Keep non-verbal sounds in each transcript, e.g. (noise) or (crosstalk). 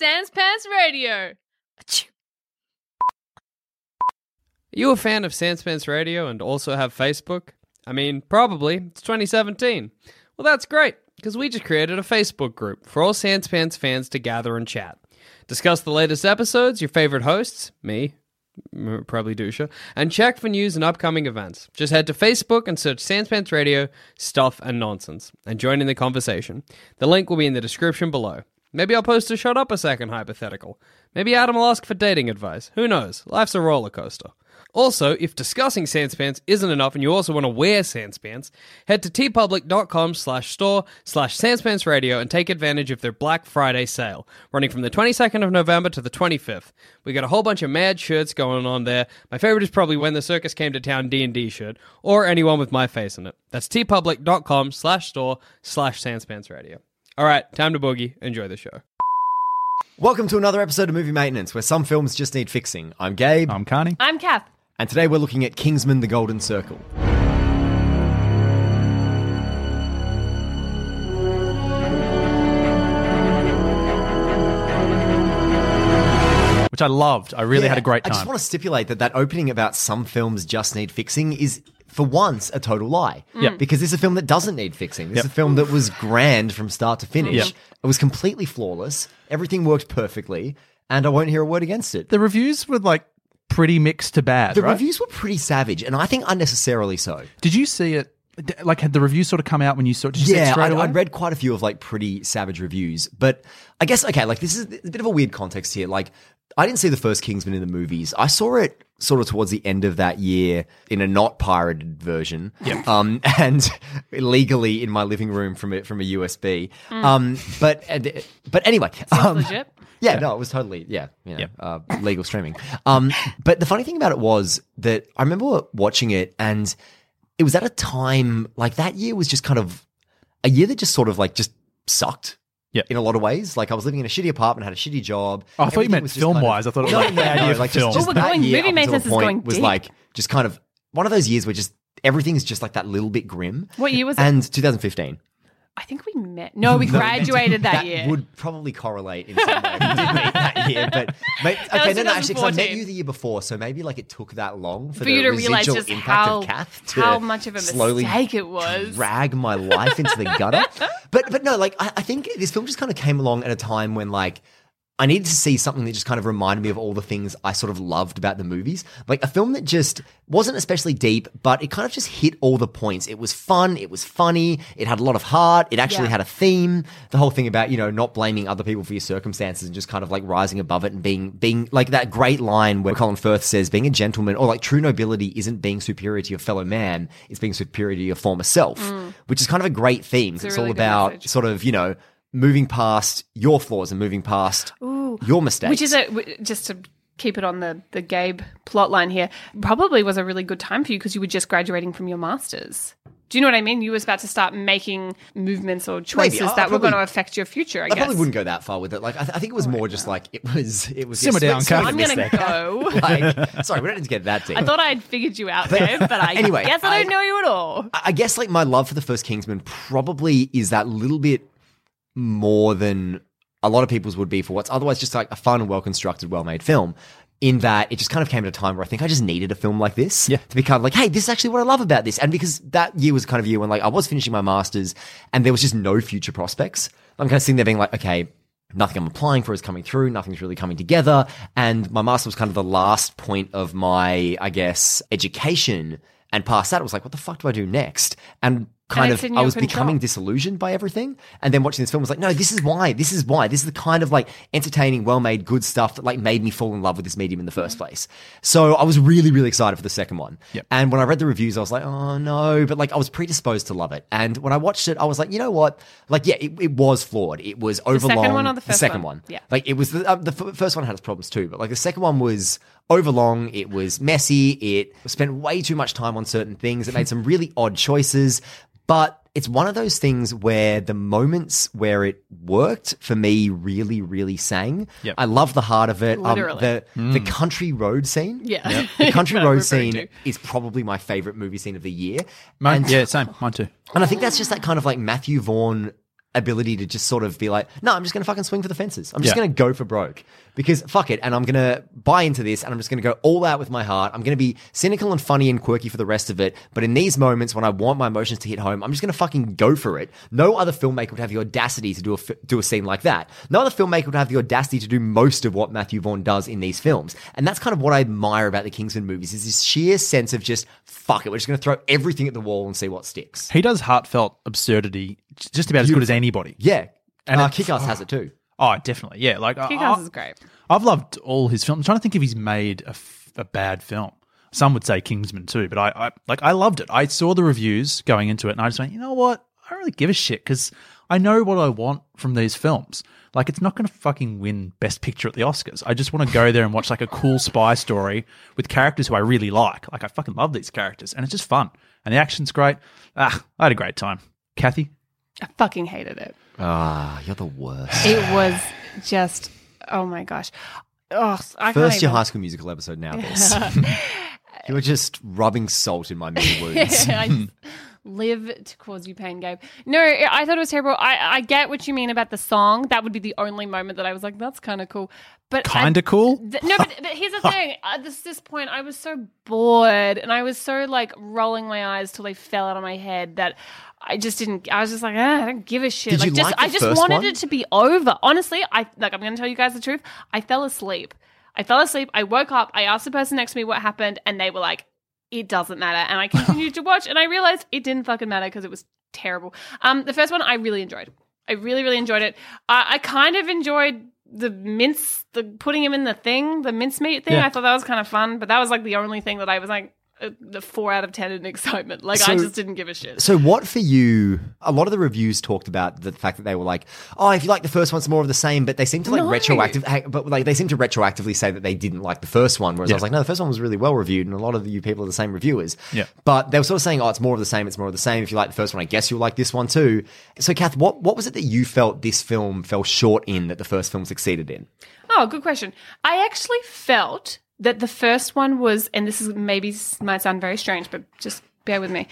Sans Pants Radio. Are you a fan of Sanspants Radio and also have Facebook? I mean, probably. It's 2017. Well, that's great, because we just created a Facebook group for all Sanspants fans to gather and chat. Discuss the latest episodes, your favorite hosts, me, probably Dusha, and check for news and upcoming events. Just head to Facebook and search Sanspants Radio, Stuff and Nonsense, and join in the conversation. The link will be in the description below. Maybe I'll post a shut up a second hypothetical. Maybe Adam will ask for dating advice. Who knows? Life's a roller coaster. Also, if discussing Sanspants isn't enough and you also want to wear Sanspants, head to teepublic.com slash store slash Sanspants Radio and take advantage of their Black Friday sale, running from the 22nd of November to the 25th. We got a whole bunch of mad shirts going on there. My favorite is probably When the Circus Came to Town D&D shirt, or anyone with my face in it. That's teepublic.com slash store slash Sanspants Radio. All right, time to boogie. Enjoy the show. Welcome to another episode of Movie Maintenance, where some films just need fixing. I'm Gabe, I'm Carney. I'm Kath. and today we're looking at Kingsman: The Golden Circle. which I loved. I really Yeah, had a great time. I time. just want to stipulate that that opening about some films just need fixing is, for once, a total lie. Mm. Yep. Because this is a film that doesn't need fixing. This Yep. is a film that was grand from start to finish. Yep. It was completely flawless. Everything worked perfectly, and I won't hear a word against it. the reviews were like pretty mixed to bad. The right? reviews were pretty savage, and I think unnecessarily so. Did you see it? d- Like, had the reviews sort of come out when you saw? Did you see it Yeah, straight I'd, away? I'd read quite a few of like pretty savage reviews, but I guess okay, like this is a bit of a weird context here. Like, I didn't see the first Kingsman in the movies. I saw it sort of towards the end of that year in a not pirated version. Yeah. Um, (laughs) and legally in my living room from a, from a USB. Um, but but anyway, um, legit. (laughs) Yeah, no, it was totally yeah, you know, Yeah. uh, legal streaming. Um, but the funny thing about it was that I remember watching it, and it was at a time like that year was just kind of a year that just sort of like just sucked. Yeah. in a lot of ways. Like I was living in a shitty apartment, had a shitty job. Oh, I thought you meant was just kind of- film-wise. I thought it was no, like no, bad no, like just, film. just we're that going- year movie up until a maintenance is point going was deep. like just kind of one of those years where just everything's just like that little bit grim. What year was it? And 2015. I think we met. No, we (laughs) graduated that, that year. would probably correlate in some way. We did meet that year, but (laughs) okay, was no, actually, actually, 'cause I met you the year before, so maybe like it took that long for, for the you to realize just impact how, of Kath to how much of a slowly mistake it was. drag my life into the gutter. (laughs) But but no, like I, I think this film just kind of came along at a time when like. I needed to see something that just kind of reminded me of all the things I sort of loved about the movies. Like a film that just wasn't especially deep, but it kind of just hit all the points. It was fun, it was funny, it had a lot of heart, it actually Yeah. had a theme. The whole thing about, you know, not blaming other people for your circumstances and just kind of like rising above it and being being like that great line where Colin Firth says being a gentleman or like true nobility isn't being superior to your fellow man, it's being superior to your former self, which is kind of a great theme. Mm. It's It's, a all about message. sort of, you know, moving past your flaws and moving past your mistakes. Which is a w- just to keep it on the the Gabe plot line here. Probably was a really good time for you because you were just graduating from your masters. Do you know what I mean? You was about to start making movements or choices I- I that were going to affect your future. I, I guess. probably wouldn't go that far with it. Like I, th- I think it was oh, more just like it was. It was Simmer down, sweet- Kath. I'm sweet going to mistake. go. (laughs) like, sorry, we don't need to get that deep. I thought I'd figured you out, Gabe, but (laughs) I Anyway, guess I don't know you at all. I I guess like my love for the first Kingsman probably is that little bit more than a lot of people's would be for what's otherwise just like a fun, well constructed, well made film. In that it just kind of came at a time where I think I just needed a film like this Yeah. to be kind of like, hey, this is actually what I love about this. And because that year was kind of a year when like I was finishing my masters and there was just no future prospects. I'm kind of sitting there being like, okay, nothing I'm applying for is coming through, nothing's really coming together. And my master was kind of the last point of my, I guess, education. And past that, it was like, what the fuck do I do next? And kind of I your was control. becoming disillusioned by everything. And then watching this film was like, no, this is why. This is why. This is the kind of like entertaining, well made, good stuff that like made me fall in love with this medium in the first place. So I was really, really excited for the second one. Yep. And when I read the reviews, I was like, oh no, but like I was predisposed to love it. And when I watched it, I was like, you know what? Like, yeah, it, it was flawed. It was overlong. second one or the first second one? one. Yeah. Like it was the, uh, the f- first one had its problems too, but like the second one was overlong. It was messy. It spent way too much time on certain things. It made some really odd choices, but it's one of those things where the moments where it worked for me really, really sang. Yep. I love the heart of it. Um, Literally. the the country road scene. Yeah. (laughs) The country road scene to. is probably my favorite movie scene of the year. Mine, And- yeah, same. Mine too. and I think that's just that kind of like Matthew Vaughn ability to just sort of be like, no, I'm just going to fucking swing for the fences. I'm just Yeah. going to go for broke because fuck it. And I'm going to buy into this and I'm just going to go all out with my heart. I'm going to be cynical and funny and quirky for the rest of it. But in these moments when I want my emotions to hit home, I'm just going to fucking go for it. No other filmmaker would have the audacity to do a, do a scene like that. No other filmmaker would have the audacity to do most of what Matthew Vaughn does in these films. And that's kind of what I admire about the Kingsman movies is this sheer sense of just fuck it. We're just going to throw everything at the wall and see what sticks. He does heartfelt absurdity just about as good as anybody. Yeah. And And uh, it- Kick-Ass has it too. Oh, definitely. Yeah. Like, I- Kick-Ass I- is great. I've loved all his films. I'm trying to think if he's made a, f- a bad film. Some would say Kingsman too, but I, I like I loved it. I saw the reviews going into it, and I just went, you know what? I don't really give a shit because I know what I want from these films. Like, it's not going to fucking win Best Picture at the Oscars. I just want to go there and watch like a cool spy story with characters who I really like. Like, I fucking love these characters, and it's just fun, and the action's great. Ah, I had a great time. Kathy, I fucking hated it. Ah, you're the worst. It was just, oh my gosh. Oh, I can't First, your even- High School Musical episode. Now this. (laughs) you were just rubbing salt in my many (laughs) wounds. I just (laughs) live to cause you pain, Gabe. No, I thought it was terrible. I, I get what you mean about the song. That would be the only moment that I was like, that's kind of cool. But kind of cool. Th- no, but, but here's the thing. At (laughs) this, this point, I was so bored and I was so like rolling my eyes till they fell out of my head that I just didn't. I was just like, ah, I don't give a shit. Did like, you just like the I just wanted one? it to be over. Honestly, I like. I'm going to tell you guys the truth. I fell asleep. I fell asleep. I woke up. I asked the person next to me what happened, and they were like, "It doesn't matter." And I continued to watch, and I realized it didn't fucking matter because it was terrible. Um, the first one I really enjoyed. I really, really enjoyed it. I, I kind of enjoyed the mince, the putting him in the thing, the mincemeat thing. Yeah. I thought that was kind of fun, but that was like the only thing that I was like the four out of ten in excitement. Like I just didn't give a shit. So, what for you? A lot of the reviews talked about the fact that they were like, "Oh, if you like the first one, it's more of the same." But they seem to like No. retroactive, but like they seem to retroactively say that they didn't like the first one. Whereas I was like, "No, the first one was really well reviewed, and a lot of you people are the same reviewers." Yeah. But they were sort of saying, "Oh, it's more of the same. It's more of the same." If you like the first one, I guess you'll like this one too. So, Kath, what what was it that you felt this film fell short in that the first film succeeded in? Oh, good question. I actually felt that the first one was, and this is maybe might sound very strange, but just bear with me.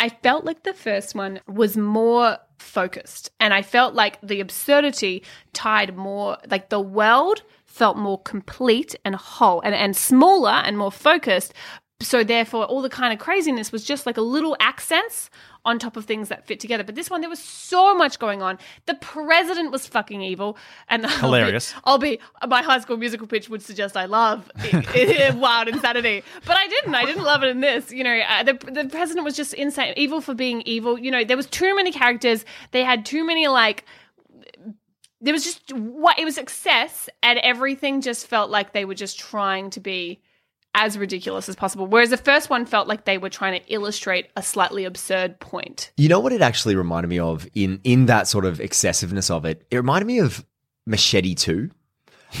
I felt like the first one was more focused, and I felt like the absurdity tied more, like the world felt more complete and whole, and and smaller and more focused. So therefore, all the kind of craziness was just like a little accents on top of things that fit together. But this one, there was so much going on. The president was fucking evil, and I'll be- Hilarious. I'll be my high school musical pitch would suggest I love (laughs) wild insanity, but I didn't. I didn't love it in this. You know, uh, the the president was just insane, evil for being evil. You know, there was too many characters. They had too many like. There was just what it was excess, and everything just felt like they were just trying to be as ridiculous as possible. Whereas the first one felt like they were trying to illustrate a slightly absurd point. You know what it actually reminded me of in in that sort of excessiveness of it? It reminded me of Machete 2.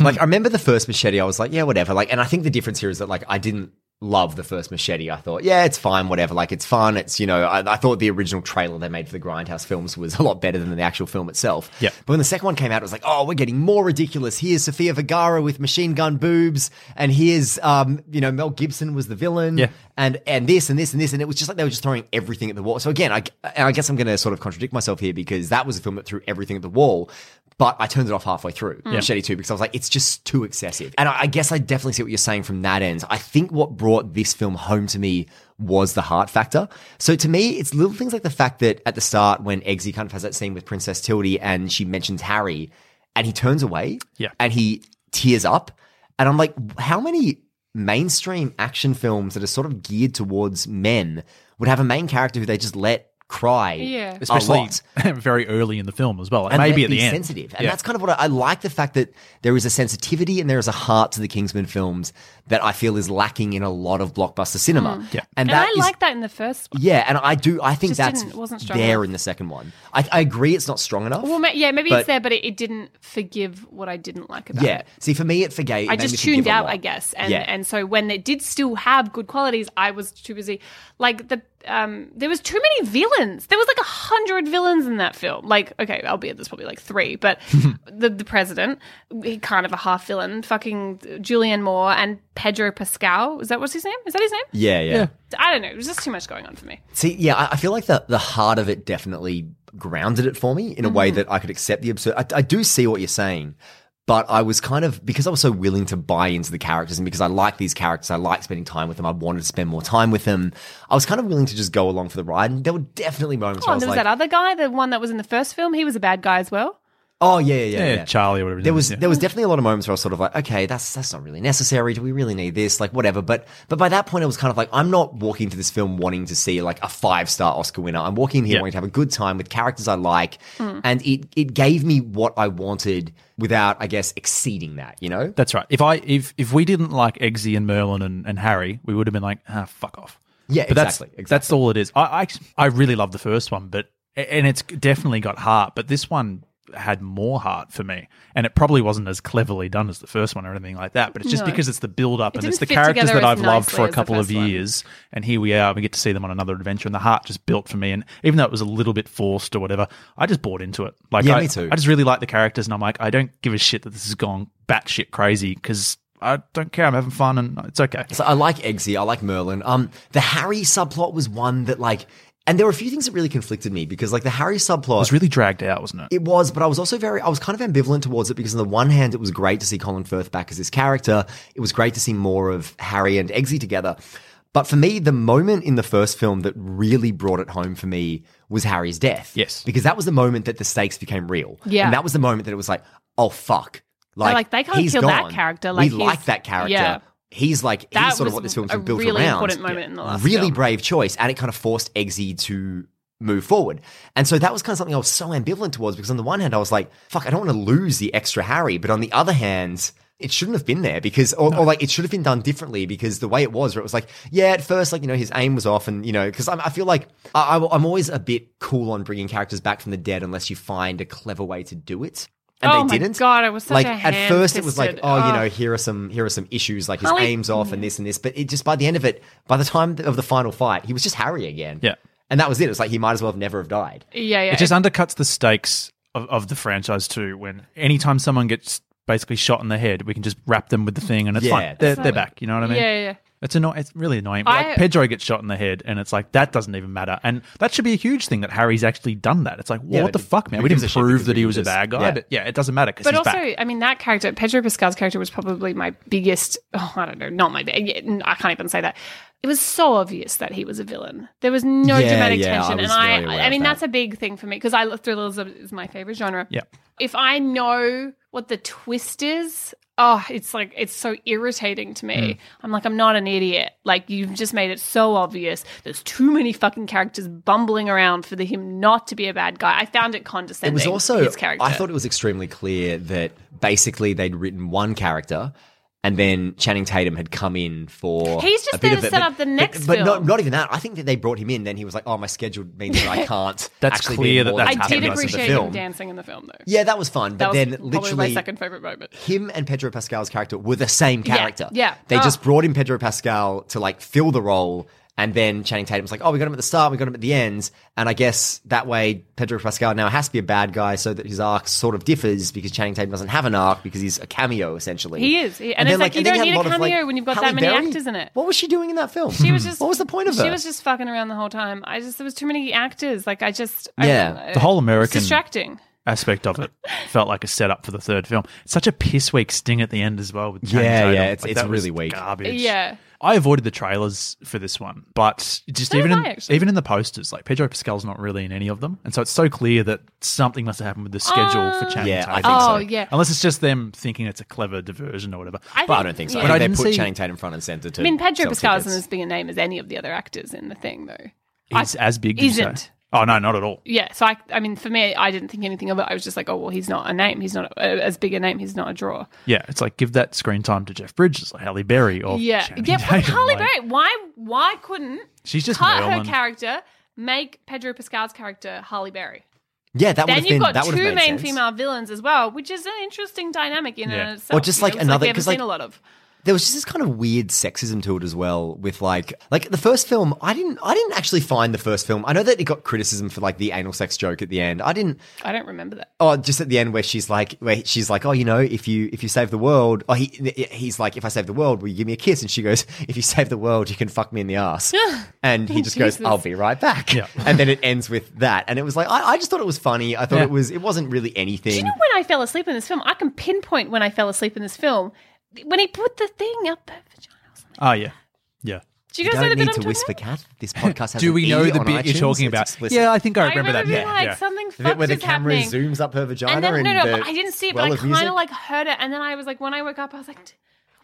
Like I remember the first Machete, I was like, yeah, whatever. Like and I think the difference here is that like I didn't love the first Machete. I thought, yeah, it's fine, whatever. Like it's fun. It's, you know, I, I thought the original trailer they made for the Grindhouse films was a lot better than the actual film itself. Yeah. But when the second one came out, it was like, oh, we're getting more ridiculous. Here's Sofia Vergara with machine gun boobs, and here's um, you know, Mel Gibson was the villain Yeah. and and this and this and this, and it was just like they were just throwing everything at the wall. So again, I, and I guess I'm going to sort of contradict myself here because that was a film that threw everything at the wall. But I turned it off halfway through mm. Machete 2 because I was like, it's just too excessive. And I, I guess I definitely see what you're saying from that end. I think what brought this film home to me was the heart factor. So to me, it's little things like the fact that at the start, when Eggsy kind of has that scene with Princess Tildy and she mentions Harry and he turns away Yeah. and he tears up. And I'm like, how many mainstream action films that are sort of geared towards men would have a main character who they just let cry Yeah. a especially lot. (laughs) very early in the film as well. Like and maybe let at the end. sensitive. And Yeah. that's kind of what I, I like the fact that there is a sensitivity and there is a heart to the Kingsman films that I feel is lacking in a lot of blockbuster cinema. Mm. Yeah. And, And that I is- like that in the first one. Yeah, and I do. I think Just that's wasn't there enough. in the second one. I, I agree, it's not strong enough. Well, yeah, maybe But- it's there, but it, it didn't forgive what I didn't like about yeah. it. Yeah. See, for me, it forgave. I it made just tuned out. I guess, and yeah. and so when it did still have good qualities, I was too busy. Like the um, there was too many villains. There was like a hundred villains in that film. Like, okay, albeit there's probably like three, but (laughs) the the president, he kind of a half villain. Fucking Julianne Moore and Pedro Pascal. Is that what's his name? Is that his name? yeah, yeah, I don't know. It was just too much going on for me. See, yeah, I, I feel like the the heart of it definitely grounded it for me in a Mm-hmm. way that I could accept the absurd. I, I do see what you're saying, but I was kind of because I was so willing to buy into the characters and because I like these characters, I like spending time with them. I wanted to spend more time with them. I was kind of willing to just go along for the ride. And there were definitely moments Oh, where and was there was like, that other guy, the one that was in the first film. He was a bad guy as well. "Oh yeah, yeah, yeah." yeah, yeah. Charlie or whatever. there was yeah. there was definitely a lot of moments where I was sort of like, okay, that's that's not really necessary. Do we really need this? Like whatever. But but by that point, I was kind of like, I'm not walking to this film wanting to see like a five star Oscar winner. I'm walking here Yeah. wanting to have a good time with characters I like, and it it gave me what I wanted without, I guess, exceeding that. You know? That's right. If I if if we didn't like Eggsy and Merlin and, and Harry, we would have been like, ah, fuck off. Yeah, but that's, exactly, That's all it is. I, I I really love the first one, but and it's definitely got heart. But this one had more heart for me, and it probably wasn't as cleverly done as the first one or anything like that. But it's just No. because it's the build up It and it's the characters that I've loved for a couple of first one. years, and here we are. We get to see them on another adventure, and the heart just built for me. And even though it was a little bit forced or whatever, I just bought into it. Like, Yeah, I, me too. I just really like the characters, and I'm like, I don't give a shit that this has gone batshit crazy because. I don't care. I'm having fun, and it's okay. So I like Eggsy, I like Merlin. Um, the Harry subplot was one that like, and there were a few things that really conflicted me because like the Harry subplot It was really dragged out, wasn't it? It was, but I was also very, I was kind of ambivalent towards it because on the one hand, it was great to see Colin Firth back as this character. It was great to see more of Harry and Eggsy together. But for me, the moment in the first film that really brought it home for me was Harry's death. Yes. Because that was the moment that the stakes became real. Yeah. And that was the moment that it was like, oh, fuck. Like, like, they can't he's kill that character, like, we he's- like that character. yeah. He's like, That he's sort of was what this film's a been built really around. important moment in the last Really film. brave choice. And it kind of forced Eggsy to move forward. And so that was kind of something I was so ambivalent towards because on the one hand, I was like, fuck, I don't want to lose the extra Harry. But on the other hand, it shouldn't have been there because, or, or like, it should have been done differently because the way it was, where it was like, yeah, at first, like, you know, his aim was off and, you know, because I feel like I, I- I'm always a bit cool on bringing characters back from the dead unless you find a clever way to do it. And Oh they my didn't. God, it was such like a at first it was like, ham-fisted- oh, you oh. know, here are some here are some issues like his Harley- aim's off and this and this. But it just by the end of it, by the time of the final fight, he was just Harry again. Yeah. And that was it. It was like he might as well have never have died. Yeah, yeah. It just undercuts the stakes of, of the franchise too. When anytime someone gets basically shot in the head, we can just wrap them with the thing, and it's Yeah, fine. They're, It's they're back. You know what I mean? Yeah, yeah. It's annoying. It's really annoying. I- like Pedro gets shot in the head, and it's like that doesn't even matter. And that should be a huge thing that Harry's actually done that. It's like, well, Yeah, what but the fuck, man? who We gives didn't a shit prove because that he we was a just- bad guy, yeah. but yeah, it doesn't matter because But he's also, back. I mean, that character, Pedro Pascal's character, was probably my biggest. Oh, I don't know, not my. big- I can't even say that. It was so obvious that he was a villain. There was no Yeah, dramatic yeah, I tension, was and very I. aware I of mean, that. that's a big thing for me because I love thrillers is my favorite genre. Yeah. If I know what the twist is, oh, it's like it's so irritating to me. Mm. I'm like, I'm not an idiot. Like you've just made it so obvious. There's too many fucking characters bumbling around for the, him not to be a bad guy. I found it condescending. It was also his character. I thought it was extremely clear that basically they'd written one character and then Channing Tatum had come in for He's just a bit there of to it, set but- up the next but, not, film. not even that. I think that they brought him in. Then he was like, "Oh, my schedule means that I (laughs) can't." That's actually clear be that that's I did ten minutes of the appreciate him dancing in the film, though. Yeah, that was fun. that But was then literally my second favorite moment. him and Pedro Pascal's character were the same character. yeah. They Oh. just brought in Pedro Pascal to like fill the role. And then Channing Tatum's like, oh, we got him at the start, we got him at the end. And I guess that way Pedro Pascal now has to be a bad guy so that his arc sort of differs because Channing Tatum doesn't have an arc because he's a cameo essentially. He is. He- and then, it's like, you and then don't had need a lot of, cameo when you've got Halle that many Berry. actors in it. What was she doing in that film? She was hmm. just. What was the point of her? She was just fucking around the whole time. I just there was too many actors. Like I just. I Yeah. don't know. The whole It's American distracting. aspect of it felt like a setup for the third film. It's such a piss weak sting at the end as well. With Yeah, Tatum. yeah, it's- Like, it's really weak. Garbage. Yeah. I avoided the trailers for this one, but just So even in, actually. even in the posters, like Pedro Pascal's not really in any of them, and so it's so clear that something must have happened with the schedule for ah. Channing Yeah, I Tatum. think so. Oh yeah. Unless it's just them thinking it's a clever diversion or whatever. I, But I don't think so. yeah. I But I think they didn't put see- Channing Tatum front and center to I mean, Pedro sell Pascal isn't as big a name as any of the other actors in the thing, though. He's as big. did you say? Isn't. Oh no, not at all. Yeah, so I, I mean, for me, I didn't think anything of it. I was just like, oh well, he's not a name. He's not a, as big a name. He's not a draw. Yeah, it's like give that screen time to Jeff Bridges, like Halle Berry, or yeah, Channing yeah. Put Tatum, Harley like- Berry. Why? Why couldn't She's just cut her character? Make Pedro Pascal's character Halle Berry. Yeah, that would Then you've been got that would two main sense. female villains as well, which is an interesting dynamic in Yeah. and of itself. Or just you know, like it's another- we haven't 'cause, seen like- a lot of. There was just this kind of weird sexism to it as well with like like the first film i didn't i didn't actually find the first film i know that it got criticism for like the anal sex joke at the end i didn't I don't remember that. oh just at the end where she's like where she's like oh you know if you if you save the world oh he he's like if i save the world will you give me a kiss and she goes if you save the world you can fuck me in the ass (laughs) and he just goes i'll be right back Yeah. and then it ends with that and it was like i, I just thought it was funny i thought Yeah. it was it wasn't really anything Do you know when I fell asleep in this film? I can pinpoint when I fell asleep in this film. When he put the thing up her vagina. or something. Oh yeah, yeah. Do you you guys know don't the need I'm to whisper. Cat. This podcast has (laughs) Do an we know E the on bit you're talking about? explicit. Yeah, I think I I remember, remember that. Yeah, like yeah. something The bit where the camera happening. zooms up her vagina and then no, and no, the I didn't see it, swell but I kind of like heard it, and then I was like, when I woke up, I was like, "Are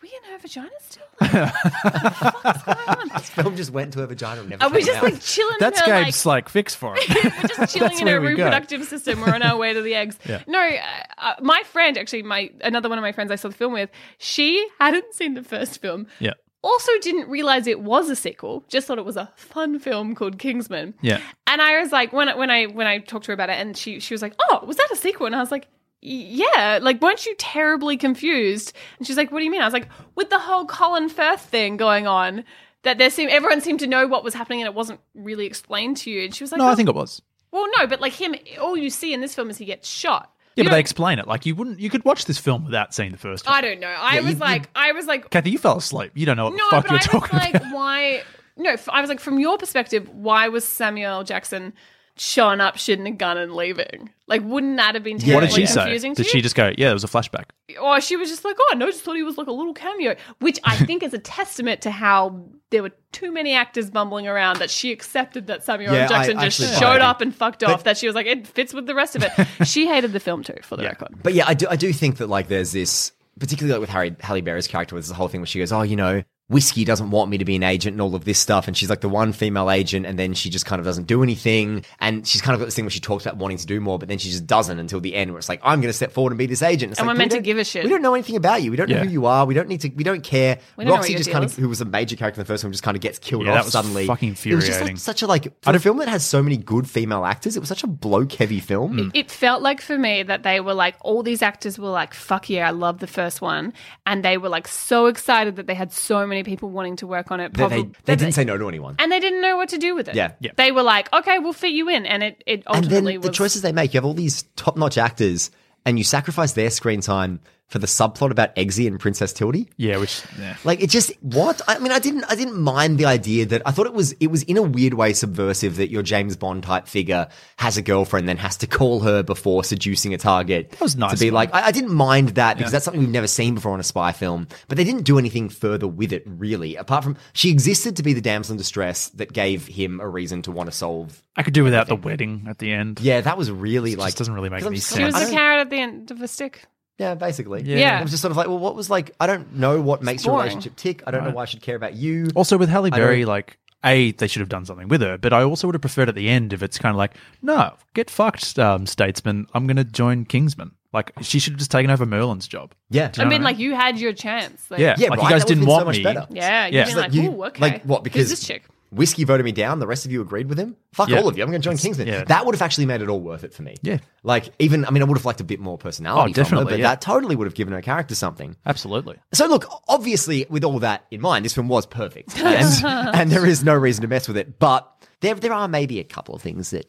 we in her vagina still? Like, what the fuck's going on?" (laughs) This film just went to her vagina and never Are we came just out. like chilling? That's in her, like, Gabe's like, fix for it. (laughs) we're just chilling That's in her where we go. reproductive system. We're on our way to the eggs. Yeah. No, uh, uh, my friend, actually, my another one of my friends I saw the film with, she hadn't seen the first film. yeah, Also, didn't realize it was a sequel. Just thought it was a fun film called Kingsman. yeah. And I was like, when I, when I when I talked to her about it, and she she was like, "Oh, was that a sequel?" And I was like, "Yeah." Like, weren't you terribly confused? And she's like, "What do you mean?" I was like, "With the whole Colin Firth thing going on, that there seemed everyone seemed to know what was happening, and it wasn't really explained to you." And she was like, No, "Oh, I think it was. well, no, but like him, all you see in this film is he gets shot." Yeah, You but they explain it. Like you wouldn't. You could watch this film without seeing the first one. I don't know. I Yeah, was you- like, I was like, Kathy, you fell asleep. You don't know what no, the fuck you're talking about. No, but I was talking like, about. why? No, I was like, from your perspective, why was Samuel Jackson showing up, shooting a gun, and leaving? Like, wouldn't that have been Yeah. What terribly did she say? confusing to Did you? she just go, "Yeah, it was a flashback"? or she was just like, oh, no, just thought he was like a little cameo, which I think is a testament to how there were too many actors bumbling around that she accepted that Samuel Yeah, Jackson I just actually showed buy up and fucked off. That she was like, it fits with the rest of it. she hated the film too, for the record. But yeah, I do I do think that like there's this particularly like with Harry Halle Berry's character, there's the whole thing where she goes, Oh, you know, whiskey doesn't want me to be an agent and all of this stuff, and she's like the one female agent, and then she just kind of doesn't do anything. And she's kind of got this thing where she talks about wanting to do more, but then she just doesn't until the end where it's like, I'm gonna step forward and be this agent. It's And like, we're we meant to don't- give a shit. We don't know anything about you. We don't know Yeah. who you are. We don't need to we don't care. We don't Roxy just kind is. of who was a major character in the first one just kind of gets killed Yeah, off that was suddenly. fucking It was just like such a like for a film that has so many good female actors, it was such a bloke heavy film. It felt like for me that they were like all these actors were like fuck yeah I love the first one and they were like so excited that they had so many people wanting to work on it They, they, probably they didn't say no to anyone. and they didn't know what to do with it Yeah. Yeah. they were like okay we'll fit you in and it it and ultimately then the was choices they make, you have all these top notch actors, and you sacrifice their screen time for the subplot about Eggsy and Princess Tildy. Yeah, which yeah. Like it just what? I mean, I didn't I didn't mind the idea that I thought it was it was in a weird way subversive that your James Bond type figure has a girlfriend then has to call her before seducing a target. That was nice to be of like I, I didn't mind that because that's something we've never seen before on a spy film. But they didn't do anything further with it really, apart from she existed to be the damsel in distress that gave him a reason to want to solve. I could do without the wedding at the end. Yeah, that was really It like just doesn't really make any sense. she was I the don't- carrot at the end of a stick Yeah, basically. Yeah. Yeah. It was just sort of like, well, what was like? I don't know what makes your relationship tick. I don't know why I should care about you. Also, with Halle Berry, like, A, they should have done something with her, but I also would have preferred at the end if it's kind of like, no, get fucked, um, Statesman. I'm going to join Kingsman. Like, she should have just taken over Merlin's job. Yeah, Do I you know mean what like you had your chance like, Yeah. yeah, like, right? you guys That didn't been so want much me. better. yeah you've Yeah. been It's like, you- ooh okay like what? Who's Because this chick whiskey voted me down. The rest of you agreed with him. Fuck Yeah. all of you. I'm going to join Kingsman. yeah. That would have actually made it all worth it for me. Yeah. Like even, I mean, I would have liked a bit more personality. Oh, from her, definitely, but yeah. that totally would have given her character something. Absolutely. So look, obviously, with all that in mind, this film was perfect, (laughs) and, and there is no reason to mess with it. But there, there are maybe a couple of things that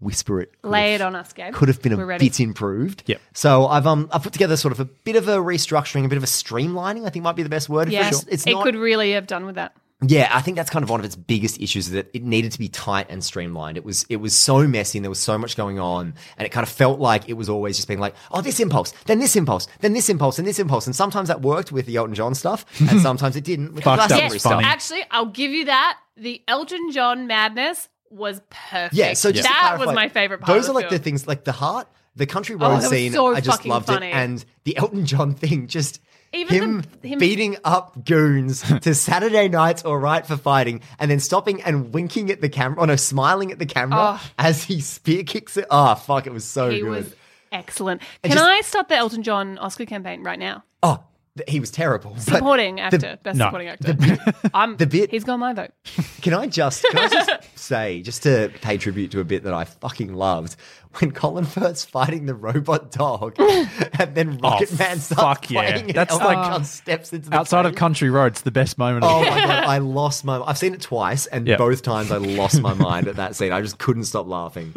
whisper it. could lay have- it on us Gabe could have been We're a ready. bit improved. Yep. So I've um I've put together sort of a bit of a restructuring, a bit of a streamlining. I think might be the best word. yeah It's, it's it not, could really have done with that yeah, I think that's kind of one of its biggest issues that it needed to be tight and streamlined. It was it was so messy and there was so much going on, and it kind of felt like it was always just being like, oh, this impulse, then this impulse, then this impulse, and this impulse, and sometimes that worked with the Elton John stuff, (laughs) and sometimes it didn't with the Fuck, that Glastonbury stuff. funny. Actually, I'll give you that. The Elton John madness was perfect. Yeah, so just to that was my favorite part. Those of are the like the things, like the heart, the country Oh, road that was scene. so I just loved funny. it, and the Elton John thing just. Even him, the- him- beating up goons to (laughs) Saturday night's all right for fighting, and then stopping and winking at the camera, or oh no, smiling at the camera Oh. as he spear kicks it. Oh fuck, it was so he good. was excellent. And Can just- I start the Elton John Oscar campaign right now? oh, th- he was terrible. Supporting actor, best no. supporting actor. (laughs) I'm the bit- He's got my vote. Can I just can I just (laughs) say, just to pay tribute to a bit that I fucking loved, (laughs) when Colin Firth's fighting the robot dog, (laughs) and then oh, Rocket Man starts Oh, fuck playing, and That's Elton like- John steps into the Outside of frame. Country Roads, the best moment. Oh my (laughs) god, I lost my. I've seen it twice, and Yeah. both times I lost my mind at that scene. I just couldn't stop laughing.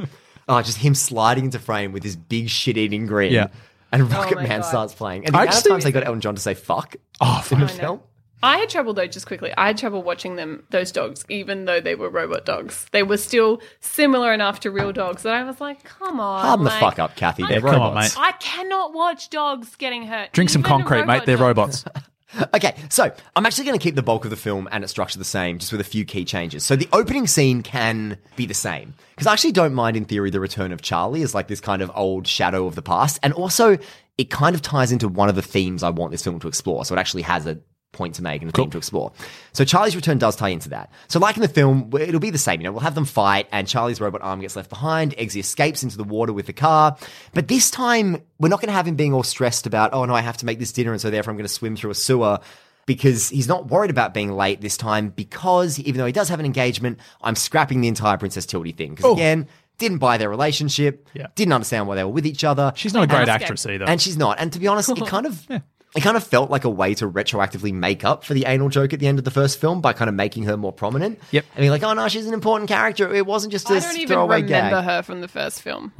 Oh, just him sliding into frame with his big shit-eating grin. Yeah. And oh Rocket Oh Man God. starts playing. And the I amount of actually- times they got Elton John to say "fuck" Oh, in the I film. I had trouble though, just quickly. I had trouble watching them, those dogs, even though they were robot dogs. They were still similar enough to real dogs that I was like, come on. Harden the like, fuck up, Kathy. They're come on, robots. mate. I cannot watch dogs getting hurt. Drink some Even concrete, mate. They're dog. robots. (laughs) (laughs) Okay, so I'm actually going to keep the bulk of the film and its structure the same, just with a few key changes. So the opening scene can be the same because I actually don't mind, in theory, the return of Charlie as like this kind of old shadow of the past, and also it kind of ties into one of the themes I want this film to explore. So it actually has a point to make and a theme to explore. So Charlie's return does tie into that. So like in the film, it'll be the same. You know, we'll have them fight, and Charlie's robot arm gets left behind. Eggsy escapes into the water with the car, but this time we're not going to have him being all stressed about, oh no, I have to make this dinner, and so therefore I'm going to swim through a sewer because he's not worried about being late this time because even though he does have an engagement, I'm scrapping the entire Princess Tildy thing. Because again, didn't buy their relationship, Yeah. didn't understand why they were with each other. She's not a great actress either. And she's not. And to be honest, it (laughs) kind of it kind of felt like a way to retroactively make up for the anal joke at the end of the first film by kind of making her more prominent. Yep. And being like, oh no, she's an important character. It wasn't just a I don't even throwaway remember gag. her from the first film.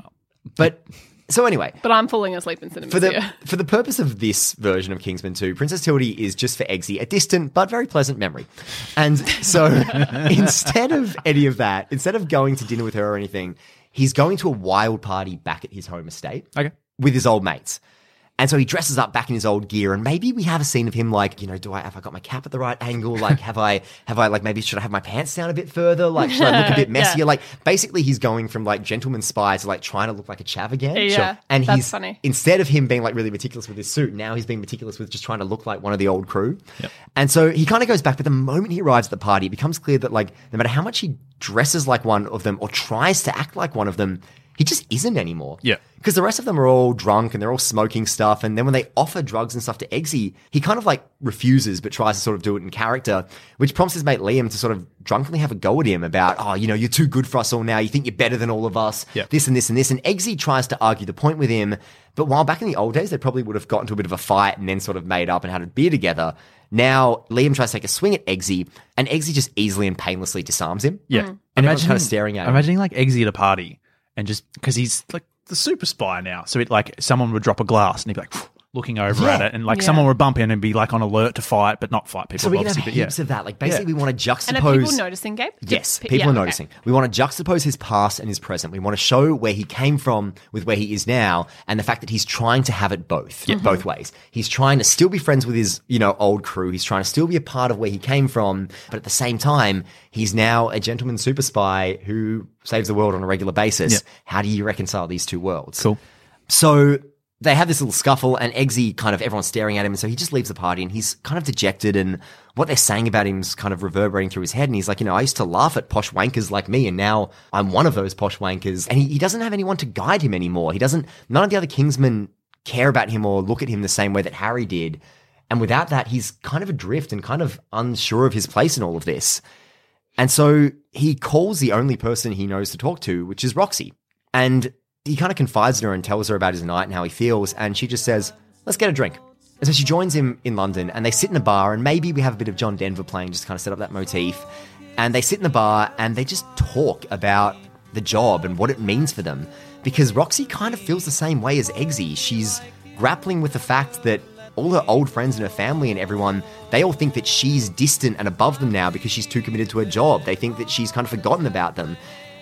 But so anyway, But I'm falling asleep in cinemas for the here. for the purpose of this version of Kingsman 2, Princess Tildy is just for Eggsy a distant but very pleasant memory. And so (laughs) instead of any of that, instead of going to dinner with her or anything, he's going to a wild party back at his home estate Okay. with his old mates. And so he dresses up back in his old gear, and maybe we have a scene of him like, you know, do I have I got my cap at the right angle? Like, have I have I like maybe should I have my pants down a bit further? Like, should I look a bit (laughs) messier? Yeah. Like, basically, he's going from like gentleman spy to like trying to look like a chav again. Yeah, and that's he's funny. instead of him being like really meticulous with his suit, now he's being meticulous with just trying to look like one of the old crew. And so he kind of goes back, but the moment he arrives at the party, it becomes clear that like no matter how much he dresses like one of them or tries to act like one of them, he just isn't anymore. Yeah. Because the rest of them are all drunk and they're all smoking stuff. And then when they offer drugs and stuff to Eggsy, he kind of like refuses, but tries to sort of do it in character, which prompts his mate Liam to sort of drunkenly have a go at him about, oh, you know, you're too good for us all now. You think you're better than all of us. Yeah. This and this and this. And Eggsy tries to argue the point with him. But while back in the old days, they probably would have gotten to a bit of a fight and then sort of made up and had a beer together. Now, Liam tries to take a swing at Eggsy, and Eggsy just easily and painlessly disarms him. Yeah. Mm. And everyone's kind of staring at him. Imagining like Eggsy at a party and just because he's like the super spy now. So it like someone would drop a glass and he'd be like looking over Yeah. at it and like Yeah. someone would bump in and be like on alert to fight, but not fight people. So we can have obviously, but yeah. heaps of that. Like basically, Yeah. we want to juxtapose. And are people noticing, Gabe? Yes, P- people yeah, are okay. noticing. We want to juxtapose his past and his present. We want to show where he came from with where he is now, and the fact that he's trying to have it both, both ways. He's trying to still be friends with his, you know, old crew. He's trying to still be a part of where he came from, but at the same time, he's now a gentleman super spy who saves the world on a regular basis. Yeah. How do you reconcile these two worlds? Cool. So they have this little scuffle, and Eggsy kind of everyone's staring at him, and so he just leaves the party, and he's kind of dejected, and what they're saying about him is kind of reverberating through his head, and he's like, you know, I used to laugh at posh wankers like me, and now I'm one of those posh wankers, and he, he doesn't have anyone to guide him anymore. He doesn't. None of the other Kingsmen care about him or look at him the same way that Harry did, and without that, he's kind of adrift and kind of unsure of his place in all of this. And so he calls the only person he knows to talk to, which is Roxy. And he kind of confides in her and tells her about his night and how he feels. And she just says, let's get a drink. And so she joins him in London and they sit in a bar and maybe we have a bit of John Denver playing just to kind of set up that motif. And they sit in the bar and they just talk about the job and what it means for them. Because Roxy kind of feels the same way as Eggsy. She's grappling with the fact that all her old friends and her family and everyone, they all think that she's distant and above them now because she's too committed to her job. They think that she's kind of forgotten about them.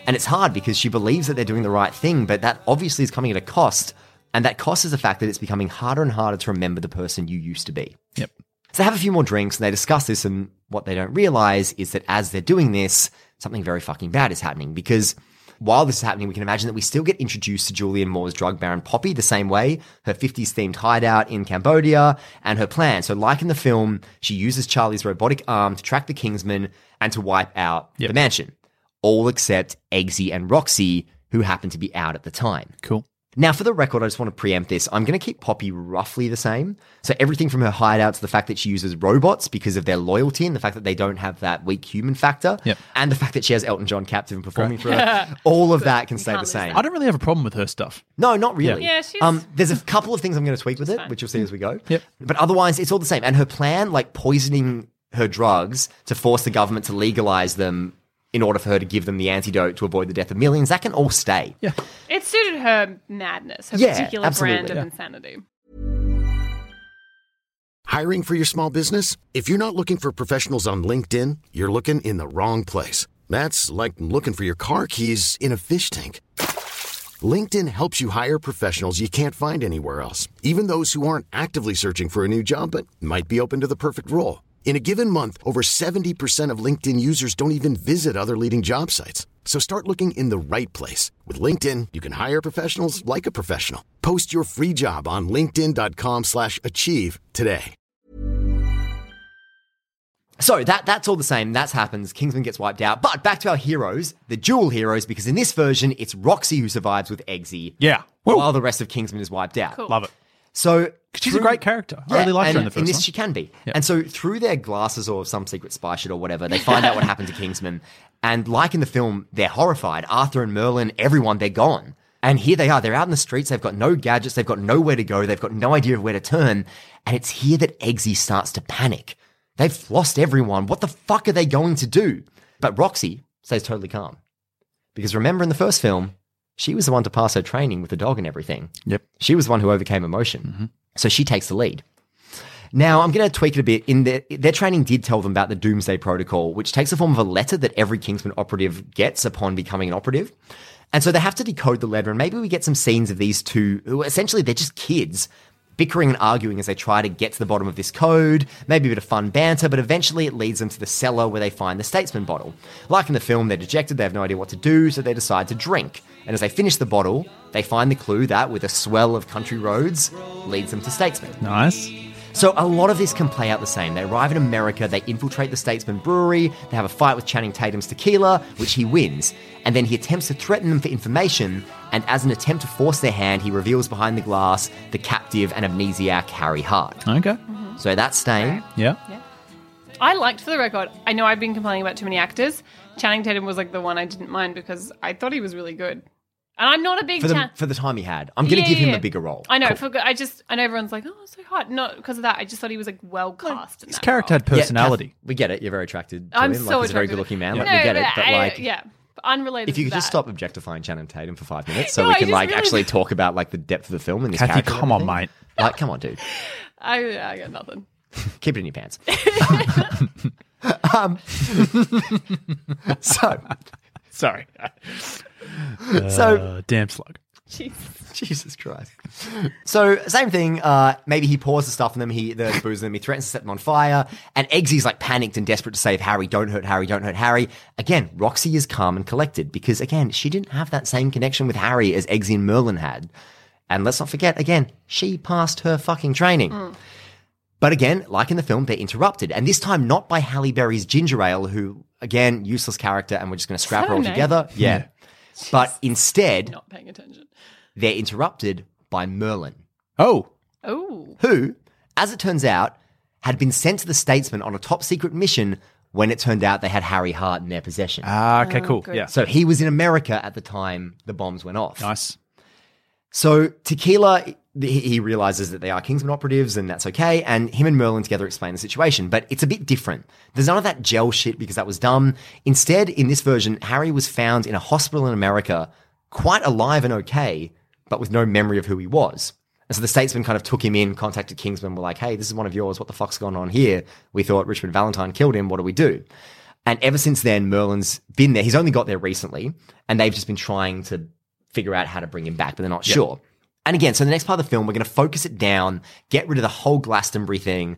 And it's hard because she believes that they're doing the right thing, but that obviously is coming at a cost. And that cost is the fact that it's becoming harder and harder to remember the person you used to be. Yep. So they have a few more drinks and they discuss this, and what they don't realize is that as they're doing this, something very fucking bad is happening because While this is happening, we can imagine that we still get introduced to Julianne Moore's drug baron Poppy the same way, her 50s themed hideout in Cambodia, and her plan. So, like in the film, she uses Charlie's robotic arm to track the Kingsman and to wipe out Yep. the mansion. All except Eggsy and Roxy, who happen to be out at the time. Cool. Now, for the record, I just want to preempt this. I'm going to keep Poppy roughly the same. So, everything from her hideout to the fact that she uses robots because of their loyalty and the fact that they don't have that weak human factor, Yep. and the fact that she has Elton John captive and performing for her, (laughs) all of that can stay the same. I don't really have a problem with her stuff. No, not really. Yeah, she's- Um, there's a couple of things I'm going to tweak with it, which you'll see as we go. Yep. But otherwise, it's all the same. And her plan, like poisoning her drugs to force the government to legalize them in order for her to give them the antidote to avoid the death of millions, that can all stay. Yeah. It suited her madness, her Yeah, particular absolutely. brand of Yeah. insanity. Hiring for your small business? If you're not looking for professionals on LinkedIn, you're looking in the wrong place. That's like looking for your car keys in a fish tank. LinkedIn helps you hire professionals you can't find anywhere else, even those who aren't actively searching for a new job but might be open to the perfect role. In a given month, over 70% of LinkedIn users don't even visit other leading job sites. So start looking in the right place. With LinkedIn, you can hire professionals like a professional. Post your free job on linkedin.com slash achieve today. So that that's all the same. That happens. Kingsman gets wiped out. But back to our heroes, the dual heroes, because in this version, it's Roxy who survives with Eggsy. Yeah. Woo. While the rest of Kingsman is wiped out. Cool. Love it. So She's a great character. I really liked and her in the first this one. she can be. Yeah. And so through their glasses or some secret spy shit or whatever, they find out what happened to Kingsman. And like in the film, they're horrified. Arthur and Merlin, everyone, they're gone. And here they are. They're out in the streets. They've got no gadgets. They've got nowhere to go. They've got no idea of where to turn. And it's here that Eggsy starts to panic. They've lost everyone. What the fuck are they going to do? But Roxy stays totally calm. Because remember in the first film, she was the one to pass her training with the dog and everything. Yep. She was the one who overcame emotion. Mm-hmm. So she takes the lead. Now, I'm going to tweak it a bit. In their, their training did tell them about the Doomsday Protocol, which takes the form of a letter that every Kingsman operative gets upon becoming an operative. And so they have to decode the letter, and maybe we get some scenes of these two, who essentially they're just kids, bickering and arguing as they try to get to the bottom of this code. Maybe a bit of fun banter, but eventually it leads them to the cellar where they find the Statesman bottle. Like in the film, they're dejected, they have no idea what to do, so they decide to drink. And as they finish the bottle, they find the clue that, with a swell of country roads, leads them to Statesman. Nice. So a lot of this can play out the same. They arrive in America, they infiltrate the Statesman Brewery, they have a fight with Channing Tatum's tequila, which he wins, and then he attempts to threaten them for information, and as an attempt to force their hand, he reveals behind the glass the captive and amnesiac Harry Hart. Okay. Mm-hmm. So that's staying. Yeah. I liked, for the record, I know I've been complaining about too many actors. Channing Tatum was like the one I didn't mind because I thought he was really good. And I'm not a big For the, Chan- for the time he had. I'm going to Yeah, give him yeah. a bigger role. I know. Cool. For, I just, I know everyone's like, oh, so hot. Not because of that. I just thought he was like well cast. in His character role. had personality. Yeah, Kath, we get it. You're very attracted to I'm him. so like, he's a very good looking man. No, Like, we get it. But I- like, yeah, unrelated. if you to could just that. stop objectifying Channing Tatum for five minutes (laughs) so No, we I can like really- actually (laughs) talk about like the depth of the film and this Kathy, character. come on, mate. (laughs) Like, come on, dude. I, I got nothing. Keep it in your pants. um, so, Sorry. So Uh, damn slug. Jeez. Jesus Christ. So same thing. Uh, maybe he pours the stuff in them. He the booze in them. He threatens to set them on fire. And Eggsy's like panicked and desperate to save Harry. Don't hurt Harry. Don't hurt Harry. Again, Roxy is calm and collected because again she didn't have that same connection with Harry as Eggsy and Merlin had. And let's not forget again she passed her fucking training. But again, like in the film, they're interrupted. And this time, not by Halle Berry's ginger ale, who, again, useless character, and we're just going to scrap her her all name? together. Yeah. But instead, Not paying attention. they're interrupted by Merlin, Oh. Oh. who, as it turns out, had been sent to the Statesman on a top secret mission when it turned out they had Harry Hart in their possession. Ah, okay, cool. good. Yeah. so he was in America at the time the bombs went off. Nice. So Tequila, he realizes that they are Kingsman operatives and that's okay. And him and Merlin together explain the situation, but it's a bit different. There's none of that gel shit because that was dumb. Instead, in this version, Harry was found in a hospital in America, quite alive and okay, but with no memory of who he was. And so the statesman kind of took him in, contacted Kingsman, were like, hey, this is one of yours. What the fuck's going on here? We thought Richmond Valentine killed him. What do we do? And ever since then, Merlin's been there. He's only got there recently, and they've just been trying to figure out how to bring him back, but they're not sure. And again, so the next part of the film, we're going to focus it down, get rid of the whole Glastonbury thing,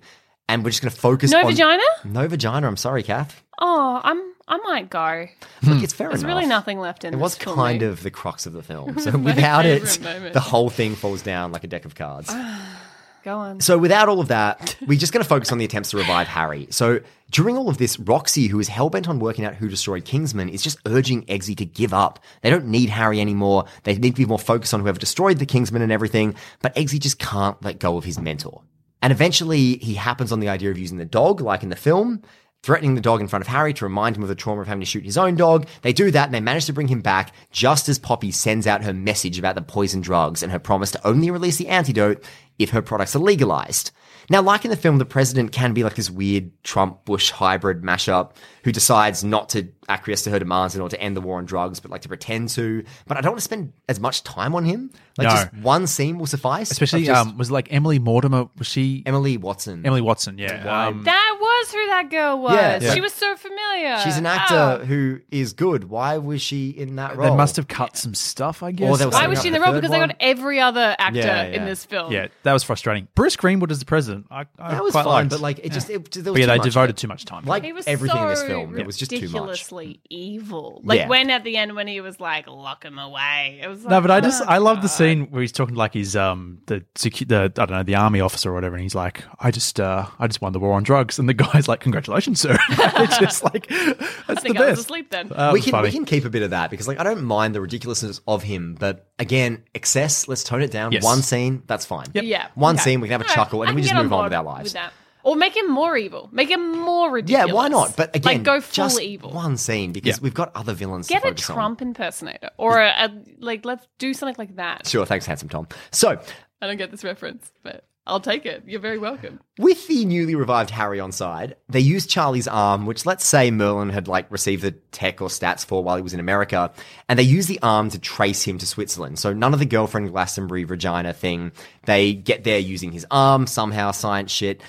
and we're just going to focus No on vagina? No vagina. I'm sorry, Kath. Oh, I'm I might go. Look, it's fair There's enough. really nothing left in It this was for kind me. of the crux of the film. (laughs) So without it, moment. the whole thing falls down like a deck of cards. (sighs) Go on. So without all of that, we're just going to focus on the attempts to revive Harry. So during all of this, Roxy, who is hell-bent on working out who destroyed Kingsman, is just urging Eggsy to give up. They don't need Harry anymore. They need to be more focused on whoever destroyed the Kingsman and everything. But Eggsy just can't let go of his mentor. And eventually he happens on the idea of using the dog, like in the film, threatening the dog in front of Harry to remind him of the trauma of having to shoot his own dog. They do that and they manage to bring him back just as Poppy sends out her message about the poison drugs and her promise to only release the antidote if her products are legalized. Now, like in the film, the president can be like this weird Trump Bush hybrid mashup who decides not to acquiesce to her demands in order to end the war on drugs, but like to pretend to. But I don't want to spend as much time on him. Like No. just one scene will suffice. Especially, just um, was it like Emily Mortimer? Was she Emily Watson. Emily Watson? Yeah. Um, that was who that girl was. Yeah. Yeah. She was so familiar. She's an actor Oh. who is good. Why was she in that role? they must have cut some stuff, I guess. Or there was Why was she in the the role? third Because they got every other actor Yeah, in this film. Yeah, that was frustrating. Bruce Greenwood as the president. I, I That was quite fine, liked. but like it just it, there was But yeah, too they much devoted it. too much time. Like He was everything so in this film, it was just too much. ridiculously evil. Like Yeah. when at the end when he was like, "Lock him away," it was like, no, but I just oh, I love the scene where he's talking to like his um the secu- the I don't know the army officer or whatever, and he's like, I just uh I just won the war on drugs, and the guy's like, congratulations, sir. (laughs) it's just like that's I the think I was best. asleep then. That we was can funny. we can keep a bit of that because like I don't mind the ridiculousness of him, but again, excess. Let's tone it down. Yes. One scene, that's fine. yeah, One okay. scene, we can have a All right, chuckle, and I then we can just get move on board with our lives. that. Or make him more evil. Make him more ridiculous. Yeah, why not? But again, like go full just evil. one scene because Yeah. we've got other villains. Get to a focus on. Trump impersonator, or a, a like. Let's do something like that. Sure, thanks, handsome Tom. So, I don't get this reference, but I'll take it. You're very welcome. with the newly revived Harry on side, they used Charlie's arm, which let's say Merlin had like received the tech or stats for while he was in America, and they used the arm to trace him to Switzerland. So none of the girlfriend Glastonbury vagina thing. They get there using his arm somehow, science shit.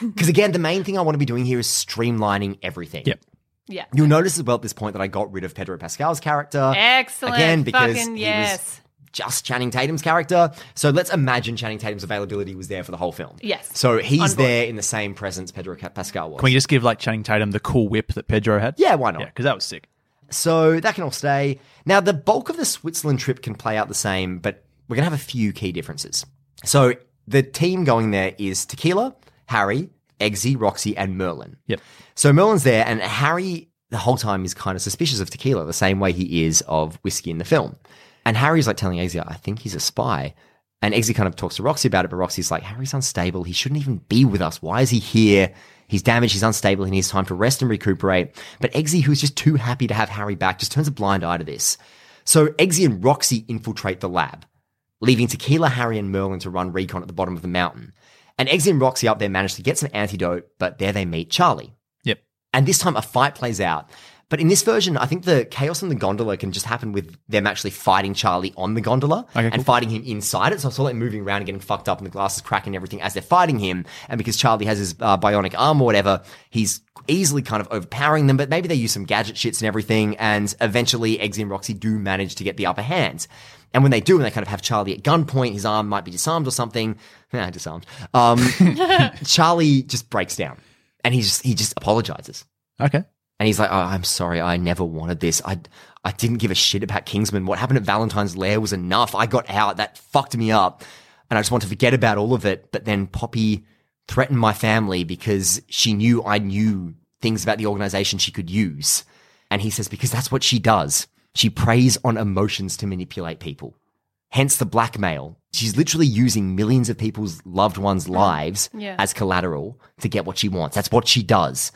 Because again, the main thing I want to be doing here is streamlining everything. Yep. Yeah. You'll notice as well at this point that I got rid of Pedro Pascal's character. Excellent. Again, because Fucking he yes. was just Channing Tatum's character. So let's imagine Channing Tatum's availability was there for the whole film. Yes. So he's there in the same presence Pedro Ca- Pascal was. Can we just give like Channing Tatum the cool whip that Pedro had? yeah, why not? yeah, because that was sick. So that can all stay. Now, the bulk of the Switzerland trip can play out the same, but we're going to have a few key differences. So the team going there is Tequila, Harry, Eggsy, Roxy, and Merlin. Yep. So Merlin's there, and Harry the whole time is kind of suspicious of Tequila, the same way he is of whiskey in the film. And Harry's like telling Eggsy, I think he's a spy. And Eggsy kind of talks to Roxy about it, but Roxy's like, Harry's unstable. He shouldn't even be with us. Why is he here? He's damaged. He's unstable. He needs time to rest and recuperate. But Eggsy, who's just too happy to have Harry back, just turns a blind eye to this. So Eggsy and Roxy infiltrate the lab, leaving Tequila, Harry, and Merlin to run recon at the bottom of the mountain. And Eggsy and Roxy up there manage to get some antidote, but there they meet Charlie. Yep. And this time a fight plays out. But in this version, I think the chaos in the gondola can just happen with them actually fighting Charlie on the gondola Okay, and cool. fighting him inside it. So I saw them moving around and getting fucked up and the glasses cracking and everything as they're fighting him. And because Charlie has his uh, bionic arm or whatever, he's easily kind of overpowering them. But maybe they use some gadget shits and everything. And eventually Eggsy and Roxy do manage to get the upper hand. And when they do, and they kind of have Charlie at gunpoint, his arm might be disarmed or something. (laughs) Nah, disarmed. Um, (laughs) Charlie just breaks down and he just, he just apologizes. Okay. And he's like, oh, I'm sorry, I never wanted this. I, I didn't give a shit about Kingsman. What happened at Valentine's Lair was enough. I got out. That fucked me up. And I just want to forget about all of it. But then Poppy threatened my family because she knew I knew things about the organization she could use. And he says, because that's what she does. She preys on emotions to manipulate people. Hence the blackmail. She's literally using millions of people's loved ones' mm. lives Yeah. as collateral to get what she wants. That's what she does.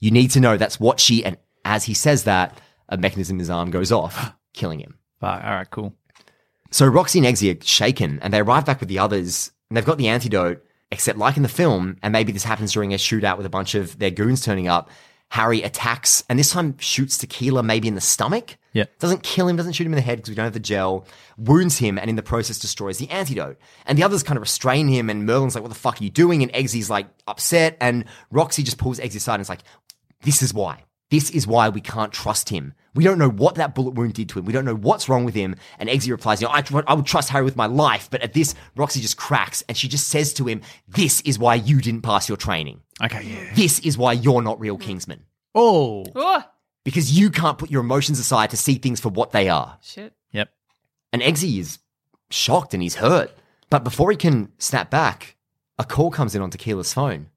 You need to know that's what she, and as he says that, a mechanism in his arm goes off, (gasps) killing him. Fuck, all right, cool. So Roxy and Eggsy are shaken and they arrive back with the others and they've got the antidote, except like in the film, and maybe this happens during a shootout with a bunch of their goons turning up, Harry attacks and this time shoots Tequila maybe in the stomach. Yeah. Doesn't kill him, doesn't shoot him in the head because we don't have the gel, wounds him and in the process destroys the antidote. And the others kind of restrain him and Merlin's like, what the fuck are you doing? And Eggsy's like upset and Roxy just pulls Eggsy aside and is like, this is why. This is why we can't trust him. We don't know what that bullet wound did to him. We don't know what's wrong with him. And Eggsy replies, you know, I, I would trust Harry with my life. But at this, Roxy just cracks and she just says to him, this is why you didn't pass your training. Okay, yeah. This is why you're not real Kingsman. Oh, Oh, because you can't put your emotions aside to see things for what they are. Shit. Yep. And Eggsy is shocked and he's hurt. But before he can snap back, a call comes in on Tequila's phone.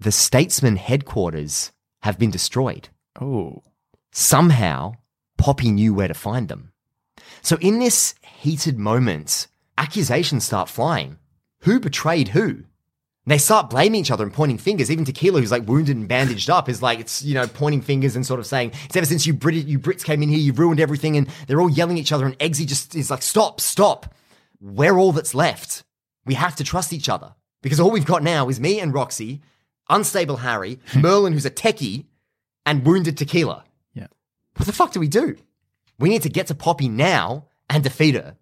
The Statesman headquarters have been destroyed. Oh. Somehow, Poppy knew where to find them. So, in this heated moment, accusations start flying. Who betrayed who? They start blaming each other and pointing fingers. Even Tequila, who's like wounded and bandaged up, is like, it's, you know, pointing fingers and sort of saying, it's ever since you, Brit- you Brits came in here, you've ruined everything. And they're all yelling at each other. And Eggsy just is like, stop, stop. We're all that's left. We have to trust each other. Because all we've got now is me and Roxy, unstable Harry, (laughs) Merlin, who's a techie, and wounded Tequila. What the fuck do we do? We need to get to Poppy now and defeat her.